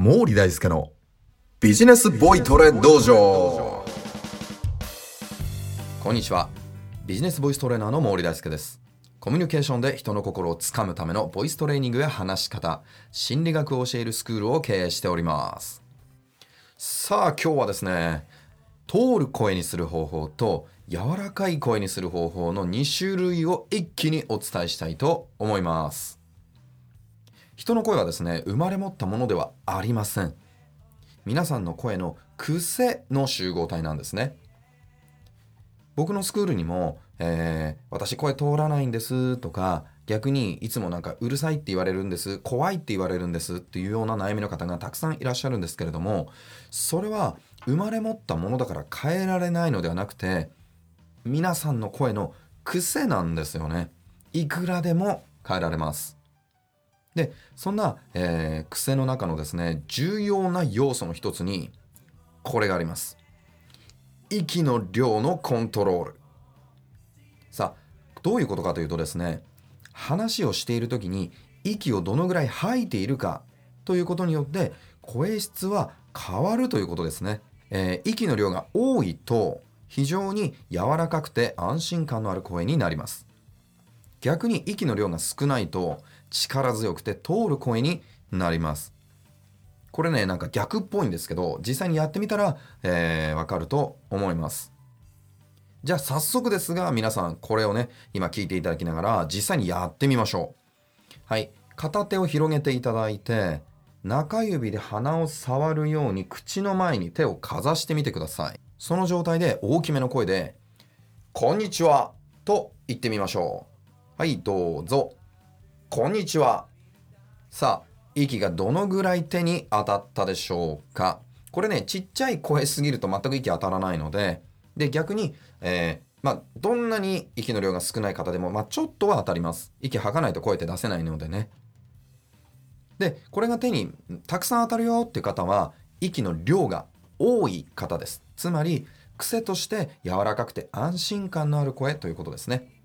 毛利大輔のビジネスボイトレ道場。こんにちは。ビジネスボイストレーナーの毛利大輔です。コミュニケーションで人の心をつかむためのボイストレーニングや話し方心理学を教えるスクールを経営しております。さあ今日はですね通る声にする方法と柔らかい声にする方法の2種類を一気にお伝えしたいと思います。人の声はですね生まれ持ったものではありません。皆さんの声の癖の集合体なんですね。僕のスクールにも、えー、私声通らないんですとか逆にいつもなんかうるさいって言われるんです怖いって言われるんですっていうような悩みの方がたくさんいらっしゃるんですけれどもそれは生まれ持ったものだから変えられないのではなくて皆さんの声の癖なんですよね。いくらでも変えられます。でそんな、えー、癖の中のですね重要な要素の一つにこれがあります。息の量のコントロール。さあどういうことかというとですね話をしている時に息をどのぐらい吐いているかということによって声質は変わるということですね、えー、息の量が多いと非常に柔らかくて安心感のある声になります。逆に息の量が少ないと力強くて通る声になります。これね、なんか逆っぽいんですけど、実際にやってみたら、えー、わかると思います。じゃあ早速ですが、皆さんこれをね、今聞いていただきながら実際にやってみましょう。はい。片手を広げていただいて、中指で鼻を触るように口の前に手をかざしてみてください。その状態で大きめの声で、こんにちはと言ってみましょう。はい、どうぞ。こんにちは。さあ、息がどのぐらい手に当たったでしょうかこれね、ちっちゃい声すぎると全く息当たらないので、で、逆に、えー、まあ、どんなに息の量が少ない方でも、まあ、ちょっとは当たります。息吐かないと声って出せないのでね。で、これが手にたくさん当たるよっていう方は、息の量が多い方です。つまり、癖として柔らかくて安心感のある声ということですね。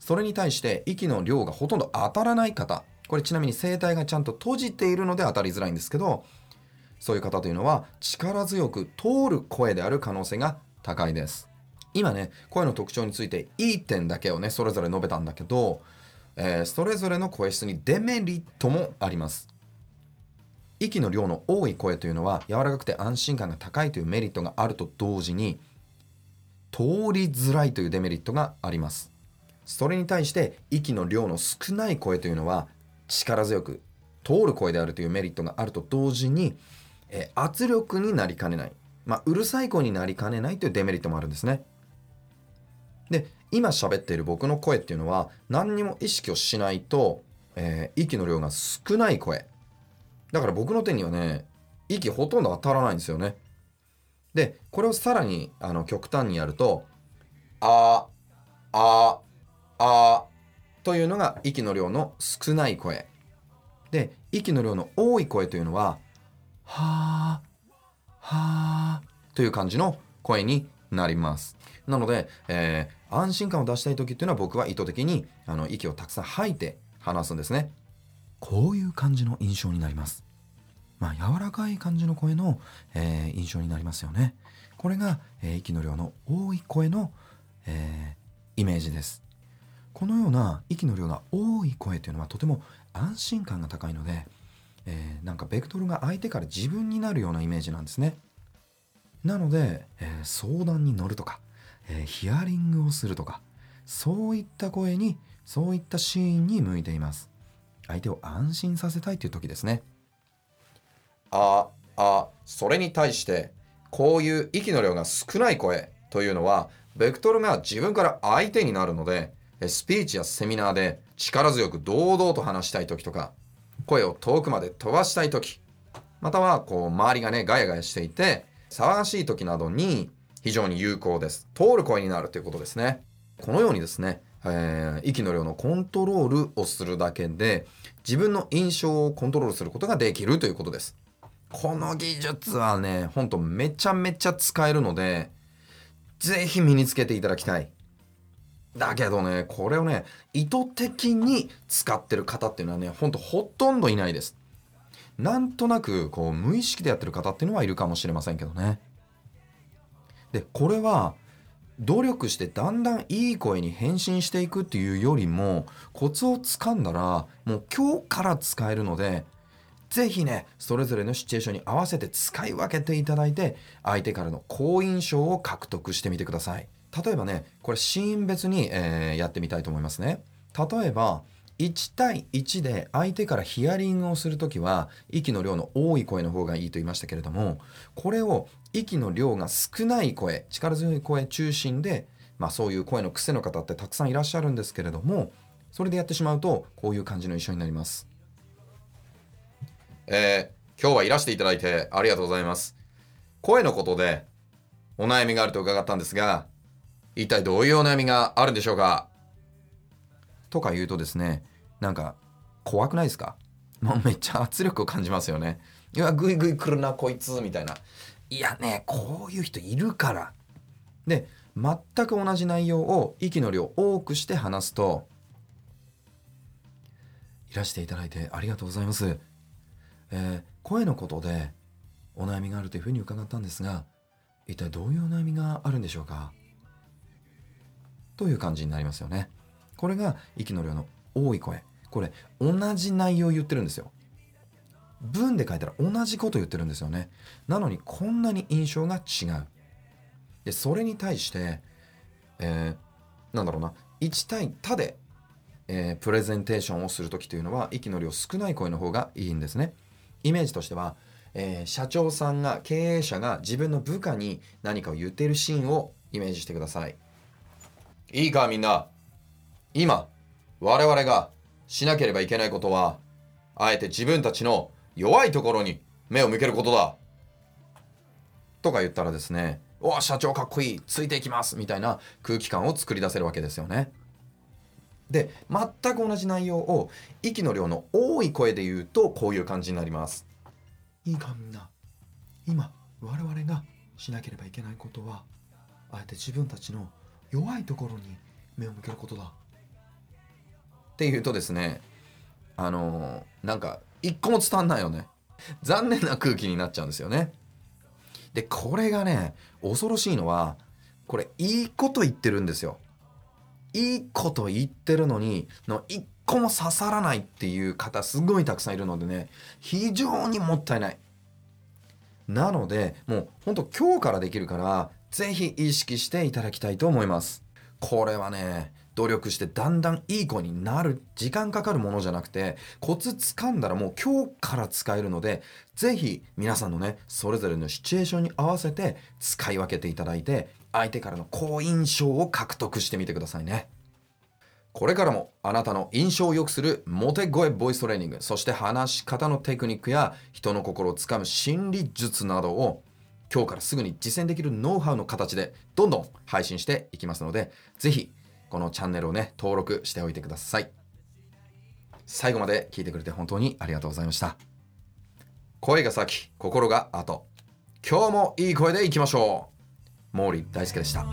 それに対して息の量がほとんど当たらない方。これちなみに声帯がちゃんと閉じているので当たりづらいんですけどそういう方というのは力強く通る声である可能性が高いです。今ね声の特徴についていい点だけをねそれぞれ述べたんだけど、えー、それぞれの声質にデメリットもあります。息の量の多い声というのは柔らかくて安心感が高いというメリットがあると同時に通りづらいというデメリットがあります。それに対して息の量の少ない声というのは力強く通る声であるというメリットがあると同時に、え圧力になりかねない、まあ、うるさい声になりかねないというデメリットもあるんですね。で今喋っている僕の声っていうのは何にも意識をしないと、えー、息の量が少ない声だから僕の手にはね息ほとんど当たらないんですよね。でこれをさらにあの極端にやると「ああああというのが息の量の少ない声。で、息の量の多い声というのは、はー、はーという感じの声になります。なので、えー、安心感を出したい時っていうのは僕は意図的にあの息をたくさん吐いて話すんですね。こういう感じの印象になります。まあ、柔らかい感じの声の、えー、印象になりますよね。これが、えー、息の量の多い声の、えー、イメージです。このような息の量が多い声というのはとても安心感が高いので、えー、なんかベクトルが相手から自分になるようなイメージなんですね。なので、えー、相談に乗るとか、えー、ヒアリングをするとかそういった声にそういったシーンに向いています。相手を安心させたいという時ですね。ああそれに対してこういう息の量が少ない声というのはベクトルが自分から相手になるのでスピーチやセミナーで力強く堂々と話したい時とか声を遠くまで飛ばしたい時またはこう周りがねガヤガヤしていて騒がしい時などに非常に有効です。通る声になるということですね。このようにですね、えー、息の量のコントロールをするだけで自分の印象をコントロールすることができるということです。この技術はねほんとめちゃめちゃ使えるのでぜひ身につけていただきたい。だけどね、これをね、意図的に使ってる方っていうのはね、ほんとほとんどいないです。なんとなくこう無意識でやってる方っていうのはいるかもしれませんけどねでこれは努力してだんだんいい声に変身していくっていうよりもコツをつかんだらもう今日から使えるので是非ねそれぞれのシチュエーションに合わせて使い分けていただいて相手からの好印象を獲得してみてください例えばねこれシーン別に、えー、やってみたいと思いますね例えば1対1で相手からヒアリングをする時は息の量の多い声の方がいいと言いましたけれどもこれを息の量が少ない声力強い声中心で、まあ、そういう声の癖の方ってたくさんいらっしゃるんですけれどもそれでやってしまうとこういう感じの印象になります。えー、今日はいらしていただいてありがとうございます。声のことでお悩みがあると伺ったんですが一体どういうお悩みがあるんでしょうか？とか言うとですねなんか怖くないですか？もうめっちゃ圧力を感じますよね。いやグイグイ来るなこいつみたいな。いやねこういう人いるから。で全く同じ内容を息の量多くして話すといらしていただいてありがとうございます。えー、声のことでお悩みがあるというふうに伺ったんですが一体どういうお悩みがあるんでしょうか？という感じになりますよね。これが息の量の多い声。これ同じ内容を言ってるんですよ。文で書いたら同じこと言ってるんですよね。なのにこんなに印象が違う。でそれに対して、えー、なんだろうな。1対他で、えー、プレゼンテーションをする時というのは息の量少ない声の方がいいんですね。イメージとしては、えー、社長さんが経営者が自分の部下に何かを言っているシーンをイメージしてください。いいかみんな今我々がしなければいけないことは、あえて自分たちの弱いところに目を向けることだ。とか言ったらですね、お社長かっこいい、ついていきますみたいな空気感を作り出せるわけですよね。で、全く同じ内容を息の量の多い声で言うとこういう感じになります。いいかみんな、今我々がしなければいけないことは、あえて自分たちの弱いところに目を向けることだ。っていうとですねあのー、なんか一個も伝わんないよね。残念な空気になっちゃうんですよね。でこれがね恐ろしいのはこれいいこと言ってるんですよ。いいこと言ってるのにの一個も刺さらないっていう方すごいたくさんいるのでね非常にもったいない。なのでもうほんと今日からできるから是非意識していただきたいと思いますこれはね努力してだんだんいい子になる時間かかるものじゃなくてコツ掴んだらもう今日から使えるので是非皆さんのねそれぞれのシチュエーションに合わせて使い分けていただいて相手からの好印象を獲得してみてくださいね。これからもあなたの印象を良くするモテ声ボイストレーニングそして話し方のテクニックや人の心をつかむ心理術などを今日からすぐに実践できるノウハウの形でどんどん配信していきますのでぜひこのチャンネルをね、登録しておいてください。最後まで聞いてくれて本当にありがとうございました。声が先、心が後。今日もいい声でいきましょう。毛利大輔でした。